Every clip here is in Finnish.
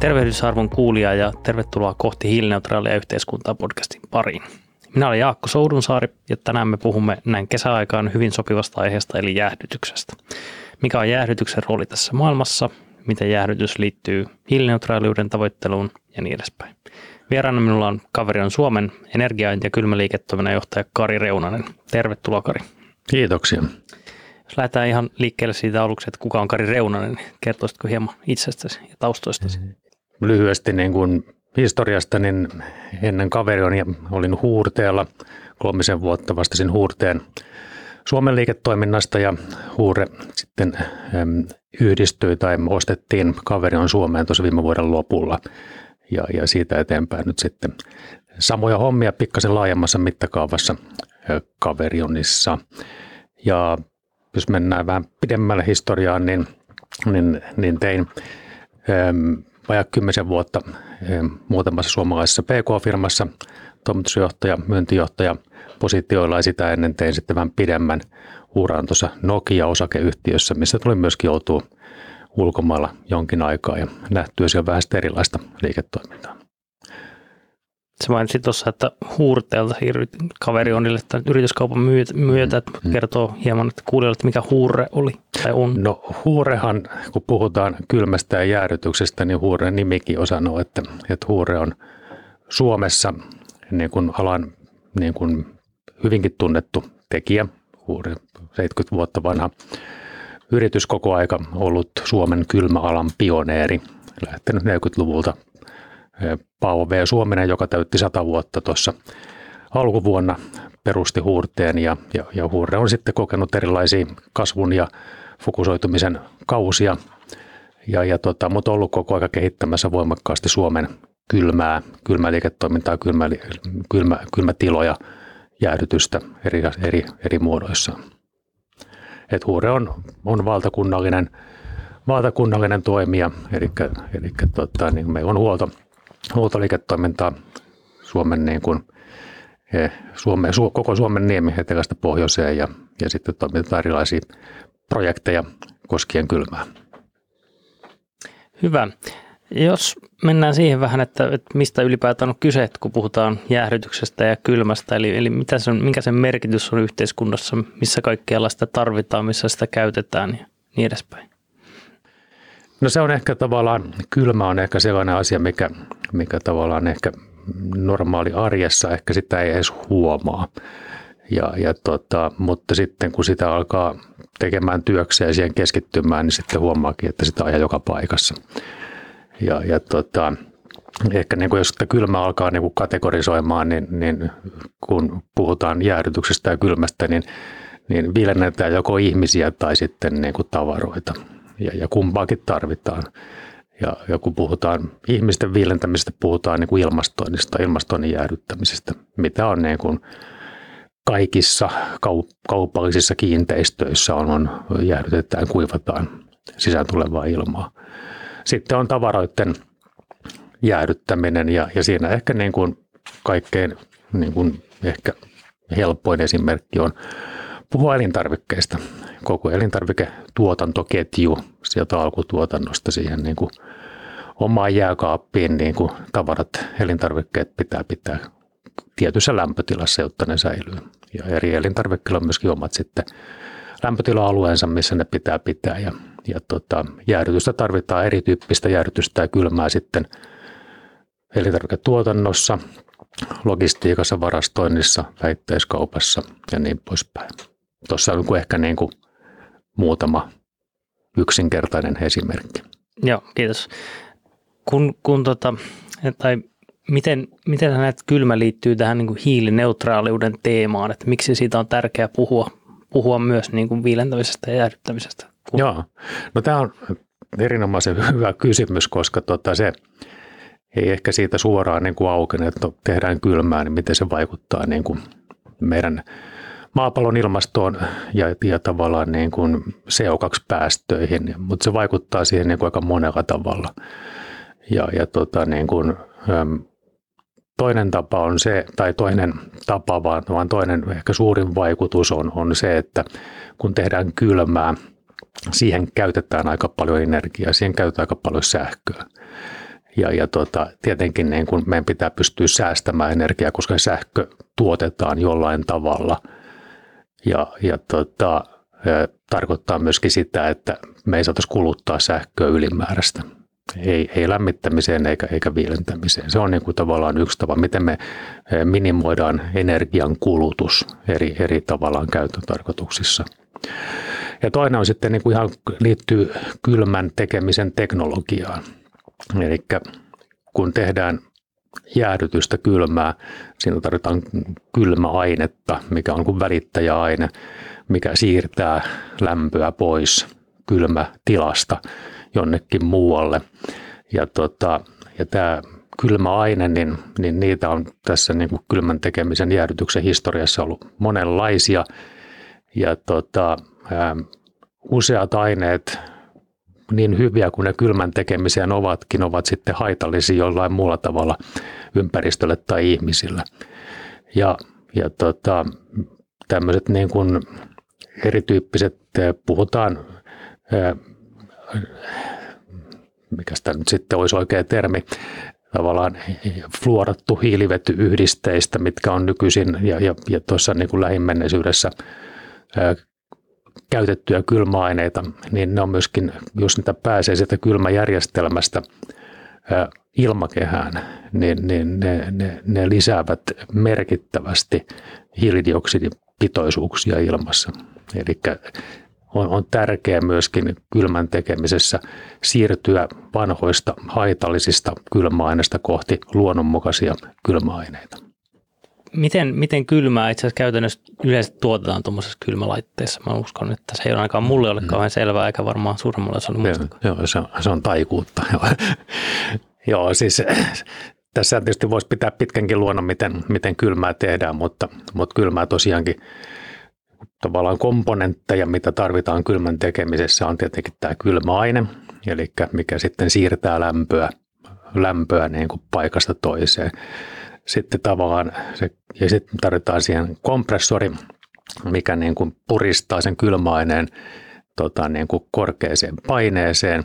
Tervehdysarvon kuulija ja tervetuloa kohti hiilineutraalia yhteiskuntaa podcastin pariin. Minä olen Jaakko Soudunsaari ja tänään me puhumme näin kesäaikaan hyvin sopivasta aiheesta eli jäähdytyksestä. Mikä on jäähdytyksen rooli tässä maailmassa, miten jäähdytys liittyy hiilineutraaliuden tavoitteluun ja niin edespäin. Vieraana minulla on kaveri on Suomen energia- ja kylmäliiketoiminnan johtaja Kari Reunanen. Tervetuloa Kari. Kiitoksia. Jos lähdetään ihan liikkeelle siitä aluksi, että kuka on Kari Reunanen, niin kertoisitko hieman itsestäsi ja taustoistasi? Lyhyesti niin kuin historiasta, niin ennen kaverioni olin Huurteella kolmisen vuotta vastasin Huurteen Suomen liiketoiminnasta ja Huure sitten yhdistyi tai ostettiin Kaverion Suomeen tuossa viime vuoden lopulla ja, ja siitä eteenpäin nyt sitten samoja hommia pikkasen laajemmassa mittakaavassa Kaverionissa. Ja jos mennään vähän pidemmälle historiaan, niin, niin, niin tein vajaa kymmenisen vuotta muutamassa suomalaisessa PK-firmassa toimitusjohtaja, myyntijohtaja positioilla ja sitä ennen tein sitten vähän pidemmän uran tuossa Nokia-osakeyhtiössä, missä tuli myöskin joutua ulkomailla jonkin aikaa ja nähtyä siellä vähän erilaista liiketoimintaa. Se mainitsi tuossa, että huurteelta siirryt kaverionille tai yrityskaupan myötä, että mm. kertoo hieman, että kuulijoille, että mikä huure oli tai on. No huurehan, kun puhutaan kylmästä ja jäädytyksestä, niin huuren nimikin sanoo, että, että huure on Suomessa niin kuin alan niin kuin hyvinkin tunnettu tekijä, huure 70 vuotta vanha yritys koko aika ollut Suomen kylmäalan pioneeri, lähtenyt 40-luvulta Paavo V. Suominen, joka täytti 100 vuotta tuossa alkuvuonna, perusti Huurteen ja, ja, ja Huurre on sitten kokenut erilaisia kasvun ja fokusoitumisen kausia, ja, ja tota, mutta ollut koko aika kehittämässä voimakkaasti Suomen kylmää, kylmäliiketoimintaa, kylmä, kylmä, kylmätiloja, jäädytystä eri, eri, eri muodoissa. Et Huure on, on valtakunnallinen, valtakunnallinen toimija, eli, eli tota, niin meillä on huolto, huoltoliiketoimintaa Suomen, niin kuin, eh, Suomen, su, koko Suomen niemi etelästä pohjoiseen ja, ja sitten toimitetaan erilaisia projekteja koskien kylmää. Hyvä. Jos mennään siihen vähän, että, että mistä ylipäätään on kyse, kun puhutaan jäähdytyksestä ja kylmästä, eli, eli mitä sen, minkä sen merkitys on yhteiskunnassa, missä kaikkialla sitä tarvitaan, missä sitä käytetään ja niin edespäin. No se on ehkä tavallaan, kylmä on ehkä sellainen asia, mikä, mikä tavallaan ehkä normaali arjessa, ehkä sitä ei edes huomaa. Ja, ja tota, mutta sitten kun sitä alkaa tekemään työksiä ja siihen keskittymään, niin sitten huomaakin, että sitä ajaa joka paikassa. Ja, ja tota, ehkä niin kuin jos sitä kylmä alkaa niin kuin kategorisoimaan, niin, niin kun puhutaan jäädytyksestä ja kylmästä, niin, niin viilennetään joko ihmisiä tai sitten niin kuin tavaroita. Ja, ja kumpaakin tarvitaan. Ja, ja kun puhutaan ihmisten viilentämisestä, puhutaan niin kuin ilmastoinnista, ilmastoinnin jäädyttämisestä, mitä on niin kuin kaikissa kaupallisissa kiinteistöissä on, on jäädytetään, kuivataan sisään tulevaa ilmaa. Sitten on tavaroiden jäädyttäminen ja, ja siinä ehkä niin kuin kaikkein niin kuin ehkä helpoin esimerkki on puhua elintarvikkeista. Koko elintarviketuotantoketju sieltä alkutuotannosta siihen niin kuin omaan jääkaappiin niin kuin tavarat, elintarvikkeet pitää pitää tietyssä lämpötilassa, jotta ne säilyy. Ja eri elintarvikkeilla on myöskin omat sitten lämpötila-alueensa, missä ne pitää pitää. Ja, ja tota, jäädytystä tarvitaan erityyppistä jäädytystä ja kylmää sitten elintarviketuotannossa, logistiikassa, varastoinnissa, väitteiskaupassa ja niin poispäin. Tuossa on ehkä niin kuin muutama yksinkertainen esimerkki. Joo, kiitos. Kun, kun tota, tai miten, miten näet kylmä liittyy tähän niin kuin hiilineutraaliuden teemaan, että miksi siitä on tärkeää puhua puhua myös niin kuin viilentämisestä ja jäädyttämisestä. Joo, no tämä on erinomaisen hyvä kysymys, koska tota se ei ehkä siitä suoraan niin kuin aukene, että tehdään kylmää, niin miten se vaikuttaa niin kuin meidän maapallon ilmastoon ja, ja tavallaan niin kuin CO2-päästöihin, mutta se vaikuttaa siihen niin kuin aika monella tavalla. Ja, ja tota, niin kuin, toinen tapa on se, tai toinen tapa, vaan, vaan toinen ehkä suurin vaikutus on, on se, että kun tehdään kylmää, siihen käytetään aika paljon energiaa, siihen käytetään aika paljon sähköä. Ja, ja tota, tietenkin niin kun meidän pitää pystyä säästämään energiaa, koska sähkö tuotetaan jollain tavalla. Ja, ja tota, tarkoittaa myöskin sitä, että me ei saataisi kuluttaa sähköä ylimääräistä. Ei, ei lämmittämiseen eikä, eikä viilentämiseen. Se on niin kuin tavallaan yksi tapa, miten me minimoidaan energian kulutus eri, eri tavallaan käyttötarkoituksissa. Ja toinen on sitten niin kuin ihan liittyy kylmän tekemisen teknologiaan. Eli kun tehdään jäähdytystä kylmää, siinä tarvitaan kylmäainetta, mikä on kuin välittäjäaine, mikä siirtää lämpöä pois kylmätilasta jonnekin muualle. Ja, tota, ja tämä kylmäaine, niin, niin niitä on tässä niin kuin kylmän tekemisen jäähdytyksen historiassa ollut monenlaisia. Ja tota, ää, useat aineet niin hyviä kuin ne kylmän tekemiseen ovatkin, ovat sitten haitallisia jollain muulla tavalla ympäristölle tai ihmisille. Ja, ja tota, tämmöiset niin kuin erityyppiset, puhutaan, mikä tämä nyt sitten olisi oikea termi, tavallaan fluorattu hiilivetyyhdisteistä, mitkä on nykyisin ja, ja, ja tuossa niin kuin lähimenneisyydessä käytettyjä kylmäaineita, niin ne on myöskin, jos niitä pääsee sieltä kylmäjärjestelmästä ilmakehään, niin, niin ne, ne, ne lisäävät merkittävästi hiilidioksidipitoisuuksia ilmassa. Eli on, on tärkeää myöskin kylmän tekemisessä siirtyä vanhoista haitallisista kylmäaineista kohti luonnonmukaisia kylmäaineita miten, miten kylmää itse asiassa käytännössä yleensä tuotetaan tuommoisessa kylmälaitteessa? Mä uskon, että se ei ole ainakaan mulle ole mm. kauhean selvää, eikä varmaan suuremmalle osalle muista. Joo, se on, se on taikuutta. Joo, siis tässä tietysti voisi pitää pitkänkin luonnon, miten, miten kylmää tehdään, mutta, mutta kylmää tosiaankin tavallaan komponentteja, mitä tarvitaan kylmän tekemisessä, on tietenkin tämä kylmäaine, eli mikä sitten siirtää lämpöä, lämpöä niin kuin paikasta toiseen sitten tavallaan se, ja sitten tarvitaan siihen kompressori, mikä niin kuin puristaa sen kylmäaineen tota, niin kuin korkeaseen paineeseen.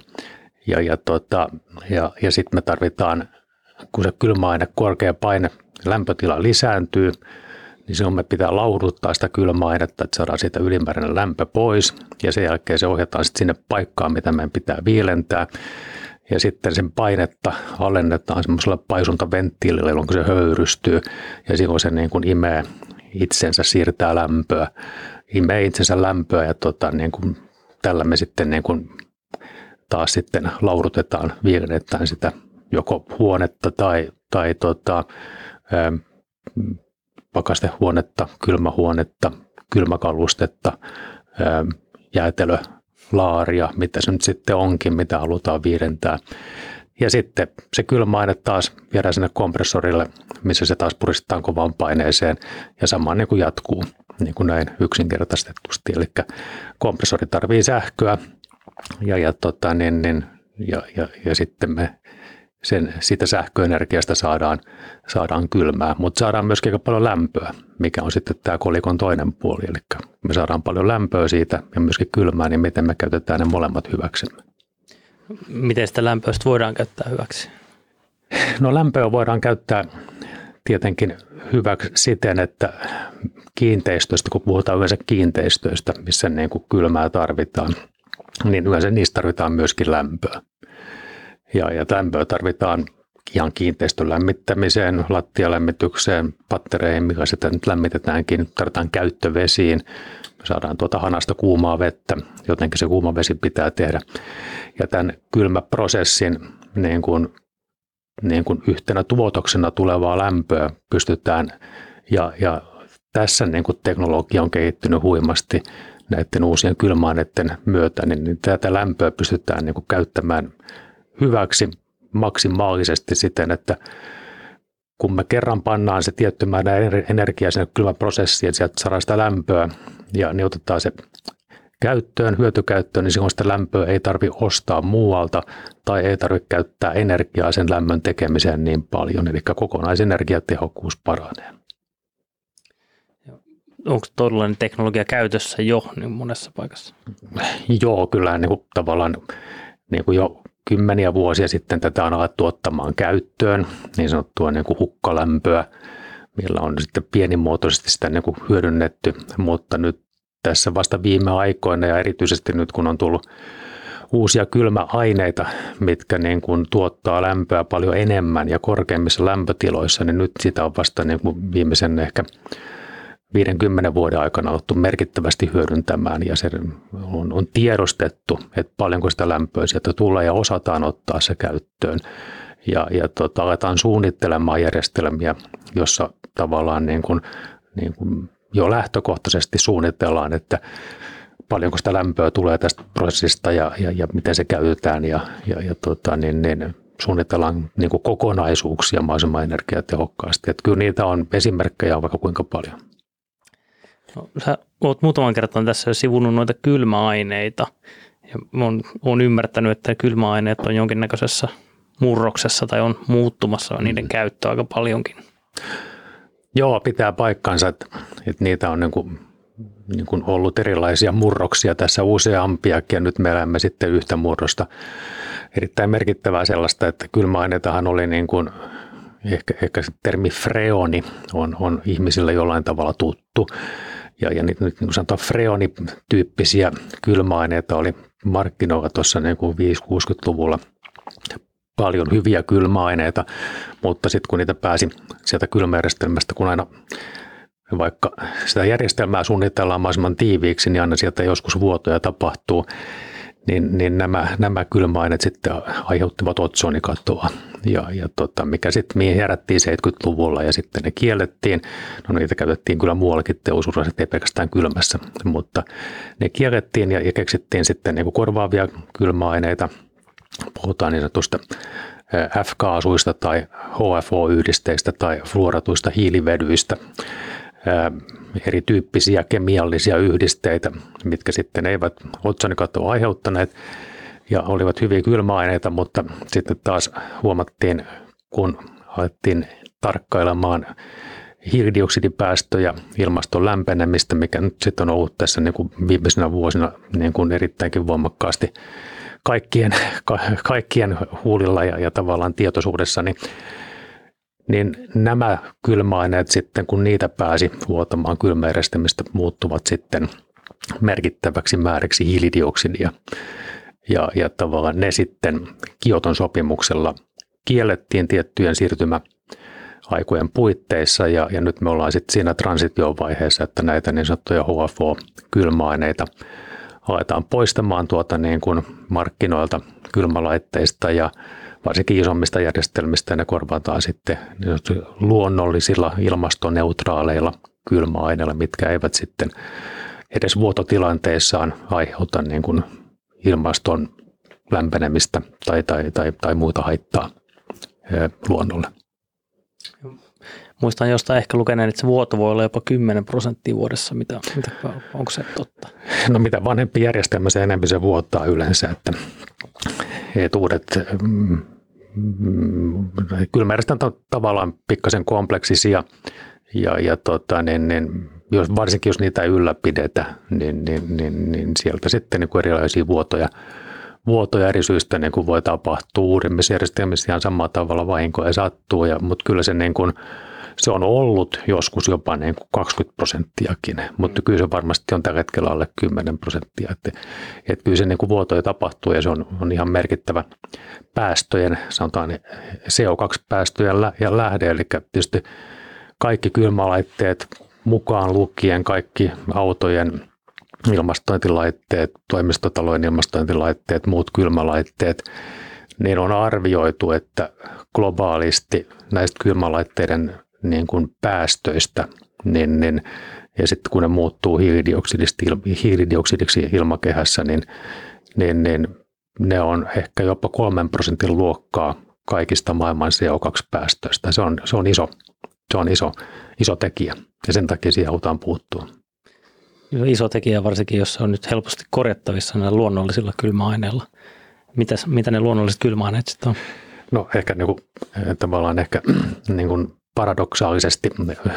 Ja, ja, tota, ja, ja sitten me tarvitaan, kun se kylmäaine, korkea paine, lämpötila lisääntyy, niin silloin me pitää lauduttaa sitä kylmäainetta, että saadaan siitä ylimääräinen lämpö pois. Ja sen jälkeen se ohjataan sitten sinne paikkaan, mitä meidän pitää viilentää ja sitten sen painetta alennetaan semmoisella paisuntaventtiilillä, jolloin se höyrystyy ja silloin se niin kuin imee itsensä, siirtää lämpöä, imee itsensä lämpöä ja tota, niin kuin, tällä me sitten niin kuin taas sitten laurutetaan, viilennetään sitä joko huonetta tai, tai tota, pakastehuonetta, kylmähuonetta, kylmäkalustetta, jäätelö, laaria, mitä se nyt sitten onkin, mitä halutaan viidentää. Ja sitten se kylmä aine taas viedään sinne kompressorille, missä se taas puristetaan kovaan paineeseen ja sama niin kuin jatkuu niin kuin näin yksinkertaistetusti. Eli kompressori tarvii sähköä ja, ja, tota, niin, niin, ja, ja, ja sitten me sen, siitä sähköenergiasta saadaan, saadaan kylmää, mutta saadaan myöskin aika paljon lämpöä, mikä on sitten tämä kolikon toinen puoli. Eli me saadaan paljon lämpöä siitä ja myöskin kylmää, niin miten me käytetään ne molemmat hyväksemme. Miten sitä lämpöä voidaan käyttää hyväksi? No lämpöä voidaan käyttää tietenkin hyväksi siten, että kiinteistöistä, kun puhutaan yleensä kiinteistöistä, missä niin kuin kylmää tarvitaan, niin yleensä niistä tarvitaan myöskin lämpöä. Ja, ja lämpöä tarvitaan ihan kiinteistön lämmittämiseen, lattialämmitykseen, pattereihin, mikä sitä nyt lämmitetäänkin, tarvitaan käyttövesiin, me saadaan tuota hanasta kuumaa vettä, jotenkin se kuuma vesi pitää tehdä. Ja tämän kylmäprosessin niin kuin, niin kuin yhtenä tuotoksena tulevaa lämpöä pystytään, ja, ja tässä niin kuin teknologia on kehittynyt huimasti, näiden uusien kylmäaineiden myötä, niin, niin tätä lämpöä pystytään niin kuin käyttämään hyväksi maksimaalisesti siten, että kun me kerran pannaan se tietty määrä energiaa sinne kylmäprosessiin, että sieltä saadaan sitä lämpöä ja niin otetaan se käyttöön, hyötykäyttöön, niin silloin sitä lämpöä ei tarvi ostaa muualta tai ei tarvitse käyttää energiaa sen lämmön tekemiseen niin paljon, eli kokonaisenergiatehokkuus paranee. Onko todellinen teknologia käytössä jo niin monessa paikassa? Joo, kyllä niin kuin tavallaan niin kuin jo kymmeniä vuosia sitten tätä on alettu ottamaan käyttöön, niin sanottua niin kuin hukkalämpöä, millä on sitten pienimuotoisesti sitä niin kuin hyödynnetty, mutta nyt tässä vasta viime aikoina ja erityisesti nyt kun on tullut uusia kylmäaineita, mitkä niin kuin tuottaa lämpöä paljon enemmän ja korkeimmissa lämpötiloissa, niin nyt sitä on vasta niin kuin viimeisen ehkä 50 vuoden aikana alettu merkittävästi hyödyntämään ja se on, on tiedostettu, että paljonko sitä lämpöä sieltä tulee ja osataan ottaa se käyttöön. Ja, ja tota, aletaan suunnittelemaan järjestelmiä, jossa tavallaan niin kuin, niin kuin jo lähtökohtaisesti suunnitellaan, että paljonko sitä lämpöä tulee tästä prosessista ja, ja, ja miten se käytetään ja, ja, ja tota, niin, niin suunnitellaan niin kuin kokonaisuuksia mahdollisimman energiatehokkaasti. Että kyllä niitä on esimerkkejä on vaikka kuinka paljon. No, sä oot muutaman kertaan tässä jo sivunut noita kylmäaineita. Ja olen, olen ymmärtänyt, että kylmäaineet on jonkinnäköisessä murroksessa tai on muuttumassa niiden mm. käyttö aika paljonkin. Joo, pitää paikkansa, että, että niitä on niin kuin, niin kuin ollut erilaisia murroksia tässä useampiakin ja nyt me elämme sitten yhtä murrosta. Erittäin merkittävää sellaista, että kylmäaineitahan oli niin kuin, ehkä, ehkä se termi freoni on, on ihmisille jollain tavalla tuttu. Ja, ja nyt, nyt niin sanotaan freonityyppisiä kylmäaineita oli markkinoilla tuossa niin kuin 5-60-luvulla paljon hyviä kylmäaineita, mutta sitten kun niitä pääsi sieltä kylmäjärjestelmästä, kun aina vaikka sitä järjestelmää suunnitellaan mahdollisimman tiiviiksi, niin aina sieltä joskus vuotoja tapahtuu, niin, niin nämä, nämä kylmäaineet sitten aiheuttivat otsonikatoa, ja, ja tota, mikä sitten mihin herättiin 70-luvulla ja sitten ne kiellettiin. No niitä käytettiin kyllä muuallakin teollisuudessa, ei pelkästään kylmässä, mutta ne kiellettiin ja, ja keksittiin sitten niin korvaavia kylmäaineita – puhutaan niin sanotusta F-kaasuista tai HFO-yhdisteistä tai fluoratuista hiilivedyistä, erityyppisiä kemiallisia yhdisteitä, mitkä sitten eivät otsonikatoa aiheuttaneet ja olivat hyviä kylmäaineita, mutta sitten taas huomattiin, kun alettiin tarkkailemaan hiilidioksidipäästöjä, ilmaston lämpenemistä, mikä nyt sitten on ollut tässä niin kuin viimeisenä vuosina niin kuin erittäinkin voimakkaasti kaikkien, ka, kaikkien huulilla ja, ja tavallaan tietoisuudessa, niin, niin nämä kylmäaineet sitten, kun niitä pääsi vuotamaan kylmäjärjestelmistä, muuttuvat sitten merkittäväksi määräksi hiilidioksidia. Ja, ja tavallaan ne sitten Kioton sopimuksella kiellettiin tiettyjen siirtymä aikojen puitteissa ja, ja nyt me ollaan sitten siinä transitiovaiheessa, että näitä niin sanottuja HFO-kylmäaineita – aletaan poistamaan tuota niin kuin markkinoilta kylmälaitteista ja varsinkin isommista järjestelmistä ne korvataan sitten luonnollisilla ilmastoneutraaleilla kylmäaineilla, mitkä eivät sitten edes vuototilanteessaan aiheuta niin kuin ilmaston lämpenemistä tai, tai, tai, tai muuta haittaa luonnolle. Muistan jostain ehkä lukeneen, että se vuoto voi olla jopa 10 prosenttia vuodessa. Mitä, mitä, onko se totta? No mitä vanhempi järjestelmä, se enemmän se vuottaa yleensä. Että, että uudet mm, mm kylmäjärjestelmät on tavallaan pikkasen kompleksisia ja, ja tota, niin, niin, jos, varsinkin jos niitä ei ylläpidetä, niin, niin, niin, niin sieltä sitten niin kuin erilaisia vuotoja, vuotoja eri syistä niin kuin voi tapahtua. Uudimmissa järjestelmissä ihan samalla tavalla vahinkoja sattuu, ja, mutta kyllä se niin kuin, se on ollut joskus jopa niin kuin 20 prosenttiakin, mutta kyllä se varmasti on tällä hetkellä alle 10 prosenttia. Että, että kyllä se niin kuin vuotoja tapahtuu ja se on, on ihan merkittävä päästöjen, sanotaan CO2-päästöjen lä- ja lähde, eli tietysti kaikki kylmälaitteet mukaan lukien kaikki autojen ilmastointilaitteet, toimistotalojen ilmastointilaitteet, muut kylmälaitteet, niin on arvioitu, että globaalisti näistä kylmälaitteiden niin kuin päästöistä, niin, niin ja sitten kun ne muuttuu hiilidioksidiksi, hiilidioksidiksi ilmakehässä, niin, niin, niin ne on ehkä jopa kolmen prosentin luokkaa kaikista maailman CO2-päästöistä. Se on, se on, iso, se on iso, iso tekijä ja sen takia siihen halutaan puuttua. Iso tekijä varsinkin, jos se on nyt helposti korjattavissa näillä luonnollisilla kylmäaineilla. Mitäs, mitä ne luonnolliset kylmäaineet sitten on? No ehkä niin kuin, eh, tavallaan ehkä niin kuin paradoksaalisesti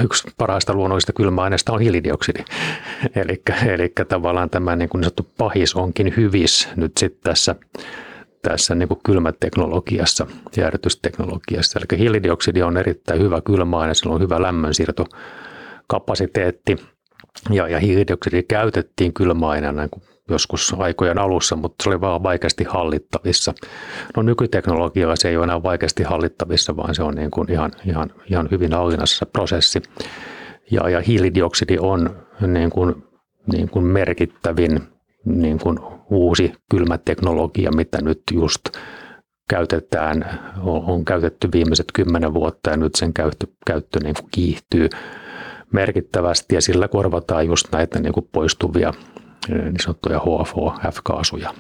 yksi parhaista luonnollisista kylmäaineista on hiilidioksidi. eli, eli tavallaan tämä niin, kuin niin sanottu pahis onkin hyvis nyt sitten tässä, tässä niin kuin kylmäteknologiassa, jäädytysteknologiassa. Eli hiilidioksidi on erittäin hyvä kylmäaine, sillä on hyvä lämmönsiirtokapasiteetti ja, ja hiilidioksidi käytettiin kylmäaineena niin joskus aikojen alussa, mutta se oli vaan vaikeasti hallittavissa. No nykyteknologialla se ei ole enää vaikeasti hallittavissa, vaan se on niin kuin ihan, ihan, ihan hyvin hallinnassa prosessi. Ja, ja hiilidioksidi on niin kuin, niin kuin merkittävin niin kuin uusi kylmäteknologia, mitä nyt just käytetään, on, on käytetty viimeiset kymmenen vuotta ja nyt sen käyttö, käyttö niin kuin kiihtyy merkittävästi ja sillä korvataan just näitä niin kuin poistuvia niin sanottuja HFO, F-kaasuja.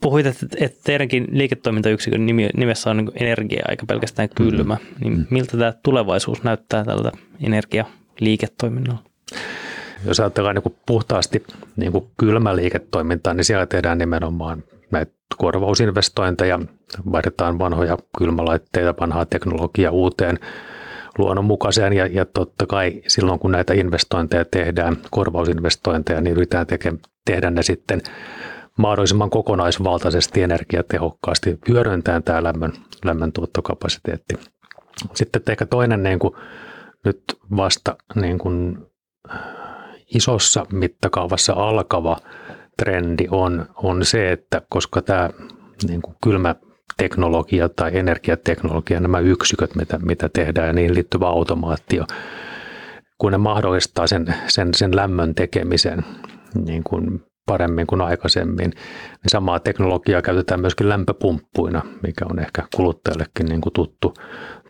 Puhuit, että, että teidänkin liiketoimintayksikön nimessä on energia eikä pelkästään kylmä. Mm. Niin mm. miltä tämä tulevaisuus näyttää tältä energialiiketoiminnalla? Jos ajatellaan niin puhtaasti niin kuin kylmäliiketoimintaa, niin siellä tehdään nimenomaan näitä korvausinvestointeja, vaihdetaan vanhoja kylmälaitteita, vanhaa teknologiaa uuteen luonnonmukaiseen ja, ja totta kai silloin kun näitä investointeja tehdään, korvausinvestointeja, niin yritetään teke, tehdä ne sitten mahdollisimman kokonaisvaltaisesti energiatehokkaasti hyödyntäen tämä lämmön, lämmön tuottokapasiteetti. Sitten ehkä toinen niin kuin, nyt vasta niin kuin, isossa mittakaavassa alkava trendi on, on se, että koska tämä niin kuin kylmä teknologia tai energiateknologia, nämä yksiköt, mitä, mitä tehdään ja niihin liittyvä automaatio, kun ne mahdollistaa sen, sen, sen lämmön tekemisen niin kuin paremmin kuin aikaisemmin, niin samaa teknologiaa käytetään myöskin lämpöpumppuina, mikä on ehkä kuluttajallekin niin kuin tuttu,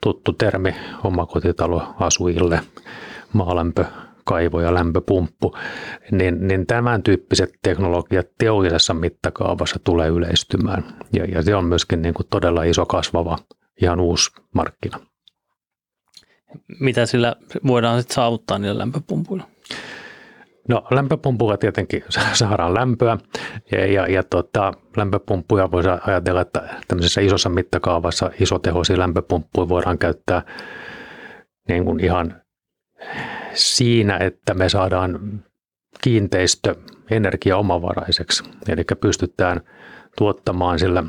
tuttu termi omakotitaloasujille, maalämpö kaivo ja lämpöpumppu, niin, niin tämän tyyppiset teknologiat teollisessa mittakaavassa tulee yleistymään. Ja, ja se on myöskin niin kuin todella iso kasvava, ihan uusi markkina. Mitä sillä voidaan sitten saavuttaa niillä lämpöpumpuilla? No lämpöpumpulla tietenkin saadaan lämpöä ja, ja, ja tota, lämpöpumppuja voisi ajatella, että tämmöisessä isossa mittakaavassa isotehoisia lämpöpumppuja voidaan käyttää niin kuin ihan siinä, että me saadaan kiinteistö energiaomavaraiseksi. Eli pystytään tuottamaan sillä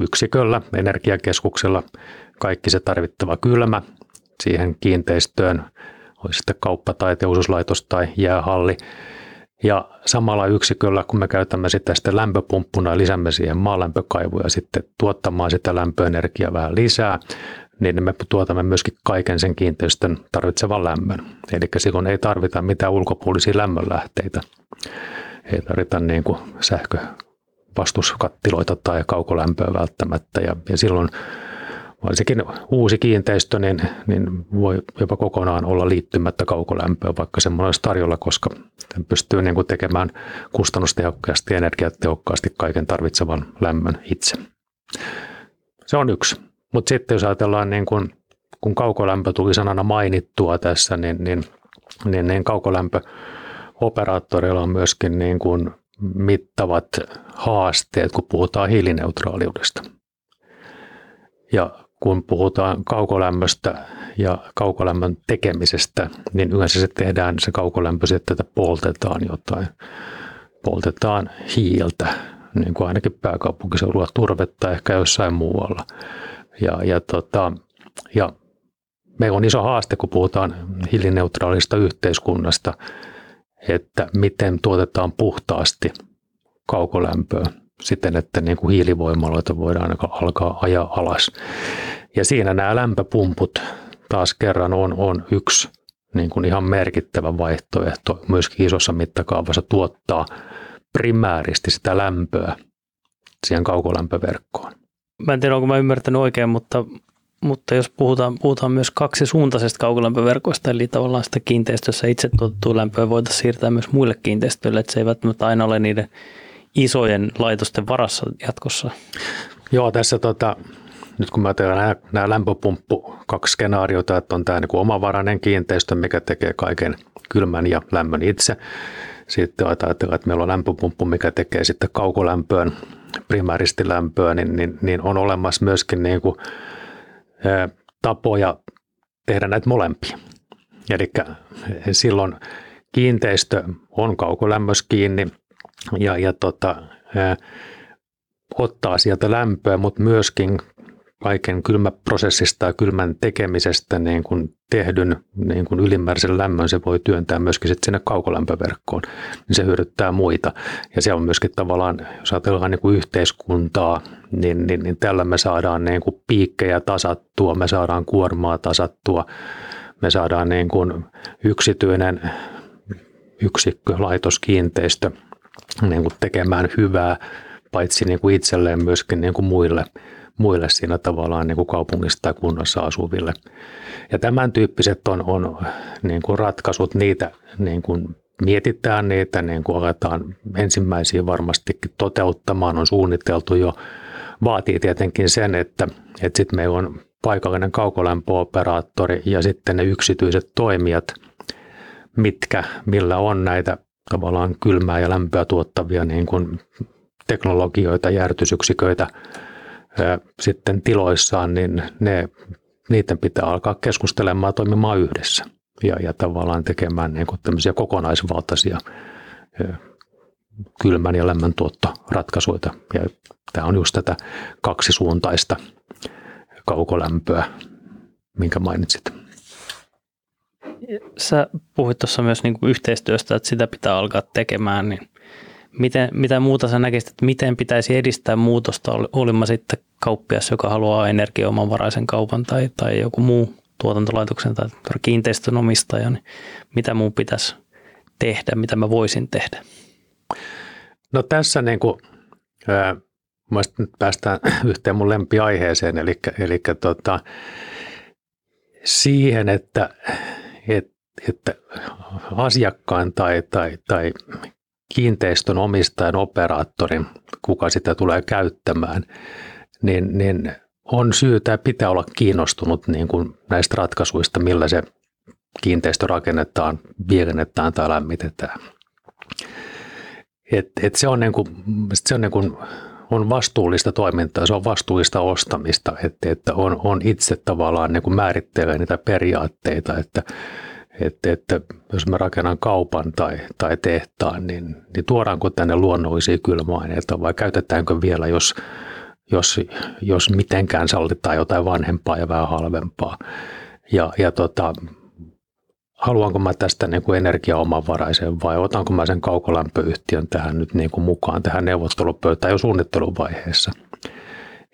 yksiköllä, energiakeskuksella kaikki se tarvittava kylmä siihen kiinteistöön, olisi sitten kauppa- tai teollisuuslaitos tai jäähalli. Ja samalla yksiköllä, kun me käytämme sitä sitten lämpöpumppuna lisäämme siihen maalämpökaivuja sitten tuottamaan sitä lämpöenergiaa vähän lisää, niin me tuotamme myöskin kaiken sen kiinteistön tarvitsevan lämmön. Eli silloin ei tarvita mitään ulkopuolisia lämmönlähteitä. Ei tarvita niin kuin sähkövastuskattiloita tai kaukolämpöä välttämättä. Ja, ja silloin varsinkin uusi kiinteistö niin, niin voi jopa kokonaan olla liittymättä kaukolämpöä, vaikka semmoinen olisi tarjolla, koska pystyy niin kuin tekemään kustannustehokkaasti ja energiatehokkaasti kaiken tarvitsevan lämmön itse. Se on yksi. Mutta sitten jos ajatellaan, niin kun, kun kaukolämpö tuli sanana mainittua tässä, niin, niin, niin, niin kaukolämpöoperaattoreilla on myöskin niin kuin mittavat haasteet, kun puhutaan hiilineutraaliudesta. Ja kun puhutaan kaukolämmöstä ja kaukolämmön tekemisestä, niin yleensä se tehdään se kaukolämpö sitten, että poltetaan jotain. Poltetaan hiiltä, niin kuin ainakin pääkaupunkiseudulla turvetta ehkä jossain muualla. Ja, ja, tota, ja meillä on iso haaste, kun puhutaan hiilineutraalista yhteiskunnasta, että miten tuotetaan puhtaasti kaukolämpöä siten, että niin kuin hiilivoimaloita voidaan alkaa ajaa alas. Ja siinä nämä lämpöpumput taas kerran on, on yksi niin kuin ihan merkittävä vaihtoehto myöskin isossa mittakaavassa tuottaa primääristi sitä lämpöä siihen kaukolämpöverkkoon mä en tiedä, onko mä ymmärtänyt oikein, mutta Mutta jos puhutaan, puhutaan myös kaksisuuntaisesta kaukolämpöverkoista, eli tavallaan sitä kiinteistössä itse tuotettua lämpöä voitaisiin siirtää myös muille kiinteistöille, että se ei välttämättä aina ole niiden isojen laitosten varassa jatkossa. Joo, tässä tota, nyt kun mä teen nämä, nämä lämpöpumppu kaksi skenaariota, että on tämä niin kuin omavarainen kiinteistö, mikä tekee kaiken kylmän ja lämmön itse. Sitten ajatellaan, että meillä on lämpöpumppu, mikä tekee sitten kaukolämpöön, primääristi lämpöä, niin, niin, niin on olemassa myöskin niin kuin, ä, tapoja tehdä näitä molempia. Eli silloin kiinteistö on kaukolämmössä kiinni ja, ja tota, ä, ottaa sieltä lämpöä, mutta myöskin kaiken kylmäprosessista ja kylmän tekemisestä niin kuin tehdyn niin kuin ylimääräisen lämmön se voi työntää myöskin sitten sinne kaukolämpöverkkoon, niin se hyödyttää muita. Ja se on myöskin tavallaan, jos ajatellaan niin kuin yhteiskuntaa, niin, niin, niin tällä me saadaan niin kuin piikkejä tasattua, me saadaan kuormaa tasattua, me saadaan niin kuin yksityinen yksikkö, laitoskiinteistö niin kuin tekemään hyvää, paitsi niin kuin itselleen myöskin niin kuin muille – muille siinä tavallaan niin kuin kaupungissa tai kunnassa asuville. Ja tämän tyyppiset on, on niin kuin ratkaisut, niitä niin kuin mietitään niitä, niin kuin aletaan ensimmäisiä varmastikin toteuttamaan, on suunniteltu jo. Vaatii tietenkin sen, että, että sitten meillä on paikallinen kaukolämpöoperaattori ja sitten ne yksityiset toimijat, mitkä, millä on näitä tavallaan kylmää ja lämpöä tuottavia niin kuin teknologioita, järjestysyksiköitä sitten tiloissaan, niin ne, niiden pitää alkaa keskustelemaan toimimaan yhdessä ja, ja tavallaan tekemään niin kuin tämmöisiä kokonaisvaltaisia kylmän ja lämmön tuottoratkaisuja. Ja tämä on just tätä kaksisuuntaista kaukolämpöä, minkä mainitsit. Sä puhuit tuossa myös niin kuin yhteistyöstä, että sitä pitää alkaa tekemään, niin Miten, mitä muuta sä näkisit, että miten pitäisi edistää muutosta, olimma sitten kauppias, joka haluaa energiaomavaraisen kaupan tai, tai joku muu tuotantolaitoksen tai kiinteistön omistaja, niin mitä muu pitäisi tehdä, mitä mä voisin tehdä? No tässä niin kuin, ää, nyt päästään yhteen mun lempiaiheeseen, eli, eli tota, siihen, että, että, että asiakkaan tai, tai, tai kiinteistön omistajan operaattorin, kuka sitä tulee käyttämään, niin, niin on syytä pitää olla kiinnostunut niin kuin näistä ratkaisuista, millä se kiinteistö rakennetaan, viilennetaan tai lämmitetään. Et, et se on, niin kuin, se on, niin kuin, on vastuullista toimintaa, se on vastuullista ostamista, että, että on, on itse tavallaan niin kuin määrittelee niitä periaatteita, että että, että jos mä rakennan kaupan tai, tai tehtaan, niin, niin tuodaanko tänne luonnollisia kylmäaineita vai käytetäänkö vielä, jos, jos, jos mitenkään sallitaan jotain vanhempaa ja vähän halvempaa. Ja, ja tota, haluanko mä tästä niin kuin energiaomavaraisen vai otanko mä sen kaukolämpöyhtiön tähän nyt niin kuin mukaan tähän neuvottelupöytään jo suunnitteluvaiheessa.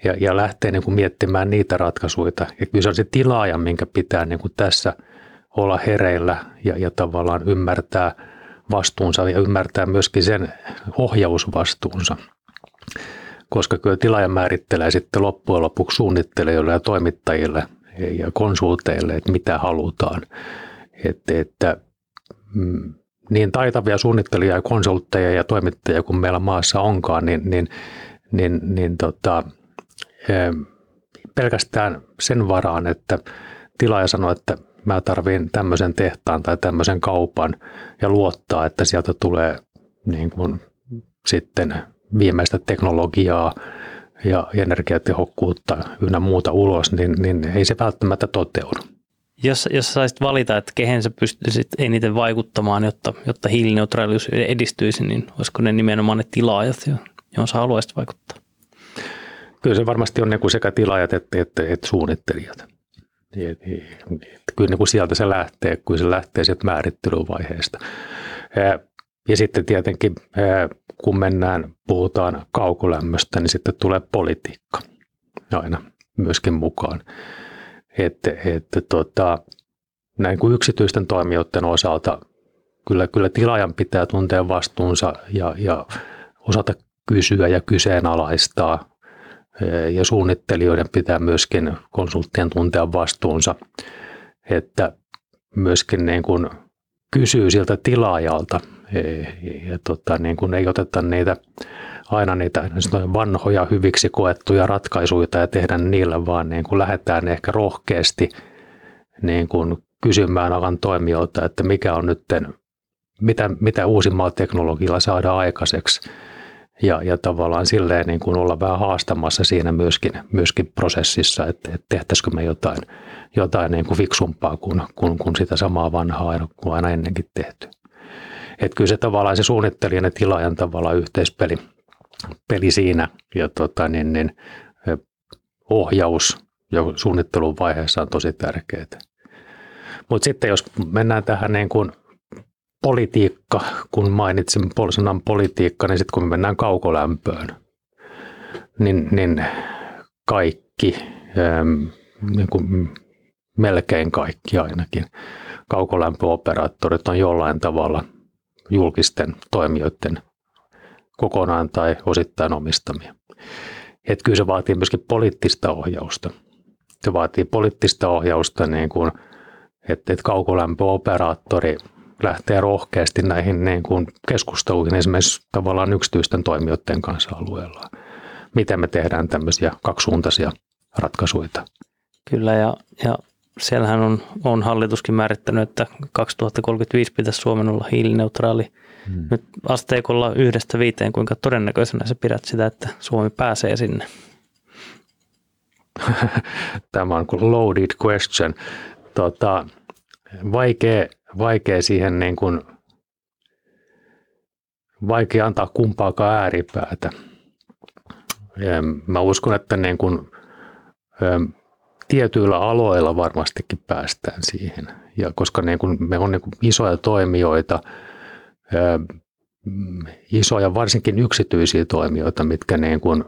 Ja, ja lähtee niin kuin miettimään niitä ratkaisuja. Ja kyllä se on se tilaaja, minkä pitää niin kuin tässä – olla hereillä ja, ja tavallaan ymmärtää vastuunsa ja ymmärtää myöskin sen ohjausvastuunsa. Koska kyllä tilaaja määrittelee sitten loppujen lopuksi suunnittelijoille ja toimittajille ja konsulteille, että mitä halutaan. Että, että mm, niin taitavia suunnittelijia ja konsultteja ja toimittajia kuin meillä maassa onkaan, niin, niin, niin, niin tota, pelkästään sen varaan, että tilaaja sanoo, että mä tarviin tämmöisen tehtaan tai tämmöisen kaupan ja luottaa, että sieltä tulee niin kuin sitten viimeistä teknologiaa ja energiatehokkuutta ynnä muuta ulos, niin, niin ei se välttämättä toteudu. Jos, jos saisit valita, että kehen sä pystyisit eniten vaikuttamaan, jotta, jotta hiilineutraalius edistyisi, niin olisiko ne nimenomaan ne tilaajat, joihin sä haluaisit vaikuttaa? Kyllä se varmasti on niin sekä tilaajat että, että, että suunnittelijat. Niin, niin, kyllä niin kuin sieltä se lähtee, kun se lähtee sieltä määrittelyvaiheesta. Ja sitten tietenkin, kun mennään, puhutaan kaukolämmöstä, niin sitten tulee politiikka aina myöskin mukaan. Että, että tota, näin kuin yksityisten toimijoiden osalta kyllä, kyllä tilaajan pitää tuntea vastuunsa ja, ja osata kysyä ja kyseenalaistaa ja suunnittelijoiden pitää myöskin konsulttien tuntea vastuunsa, että myöskin niin kuin kysyy siltä tilaajalta ja tota, niin kuin ei oteta niitä aina niitä vanhoja hyviksi koettuja ratkaisuja ja tehdä niillä, vaan niin kuin lähdetään ehkä rohkeasti niin kuin kysymään alan toimijoilta, että mikä on nyt, mitä, mitä uusimmalla teknologialla saadaan aikaiseksi. Ja, ja tavallaan silleen niin kuin olla vähän haastamassa siinä myöskin, myöskin prosessissa, että, että tehtäisikö me jotain, jotain niin kuin fiksumpaa kuin, kuin, kuin sitä samaa vanhaa kuin aina ennenkin tehty. Että kyllä se tavallaan se suunnittelijan ja tilaajan tavallaan yhteispeli peli siinä ja tota, niin, niin, ohjaus jo suunnittelun vaiheessa on tosi tärkeää. Mutta sitten jos mennään tähän niin kuin politiikka, kun mainitsin sanan politiikka, niin sitten kun me mennään kaukolämpöön, niin, niin kaikki, ähm, niin kuin melkein kaikki ainakin, kaukolämpöoperaattorit on jollain tavalla julkisten toimijoiden kokonaan tai osittain omistamia. Et kyllä se vaatii myöskin poliittista ohjausta. Se vaatii poliittista ohjausta, niin kuin, että, että kaukolämpöoperaattori lähtee rohkeasti näihin niin kuin keskusteluihin esimerkiksi tavallaan yksityisten toimijoiden kanssa alueella. Miten me tehdään tämmöisiä kaksisuuntaisia ratkaisuja. Kyllä ja, ja siellähän on, on hallituskin määrittänyt, että 2035 pitäisi Suomen olla hiilineutraali. Hmm. Nyt asteikolla yhdestä viiteen, kuinka todennäköisenä sä pidät sitä, että Suomi pääsee sinne? Tämä on kuin loaded question. Tota, vaikea, vaikea siihen niin kuin, vaikea antaa kumpaakaan ääripäätä. Ja mä uskon, että niin kuin, tietyillä aloilla varmastikin päästään siihen. Ja koska niin kuin me on niin kuin isoja toimijoita, isoja varsinkin yksityisiä toimijoita, mitkä, niin kuin,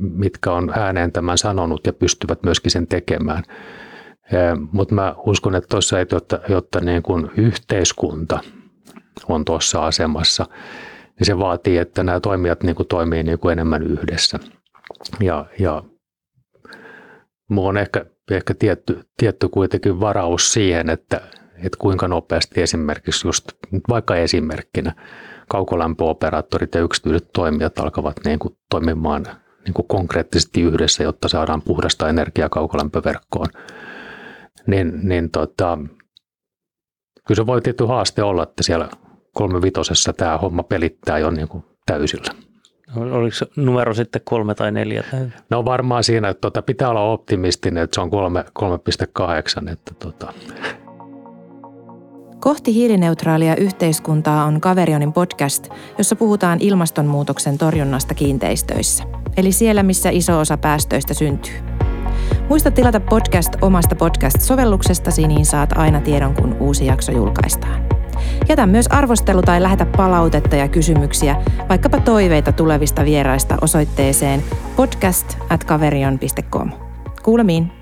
mitkä on ääneen tämän sanonut ja pystyvät myöskin sen tekemään. Mutta mä uskon, että tuossa, jotta, jotta niin kuin yhteiskunta on tuossa asemassa, niin se vaatii, että nämä toimijat niin kuin toimii niin kuin enemmän yhdessä. Ja, ja Mulla on ehkä, ehkä tietty, tietty kuitenkin varaus siihen, että, että kuinka nopeasti esimerkiksi just vaikka esimerkkinä kaukolämpöoperaattorit ja yksityiset toimijat alkavat niin kuin toimimaan niin kuin konkreettisesti yhdessä, jotta saadaan puhdasta energiaa kaukolämpöverkkoon. Niin, niin tota, kyllä se voi tietty haaste olla, että siellä kolmevitosessa tämä homma pelittää jo niin kuin täysillä. Oliko numero sitten kolme tai neljä? No varmaan siinä, että tuota, pitää olla optimistinen, että se on 3, 3,8. Että tuota. Kohti hiilineutraalia yhteiskuntaa on Kaverionin podcast, jossa puhutaan ilmastonmuutoksen torjunnasta kiinteistöissä. Eli siellä, missä iso osa päästöistä syntyy. Muista tilata podcast omasta podcast-sovelluksestasi, niin saat aina tiedon, kun uusi jakso julkaistaan. Jätä myös arvostelu tai lähetä palautetta ja kysymyksiä, vaikkapa toiveita tulevista vieraista osoitteeseen podcast at kaverion.com. Kuulemiin!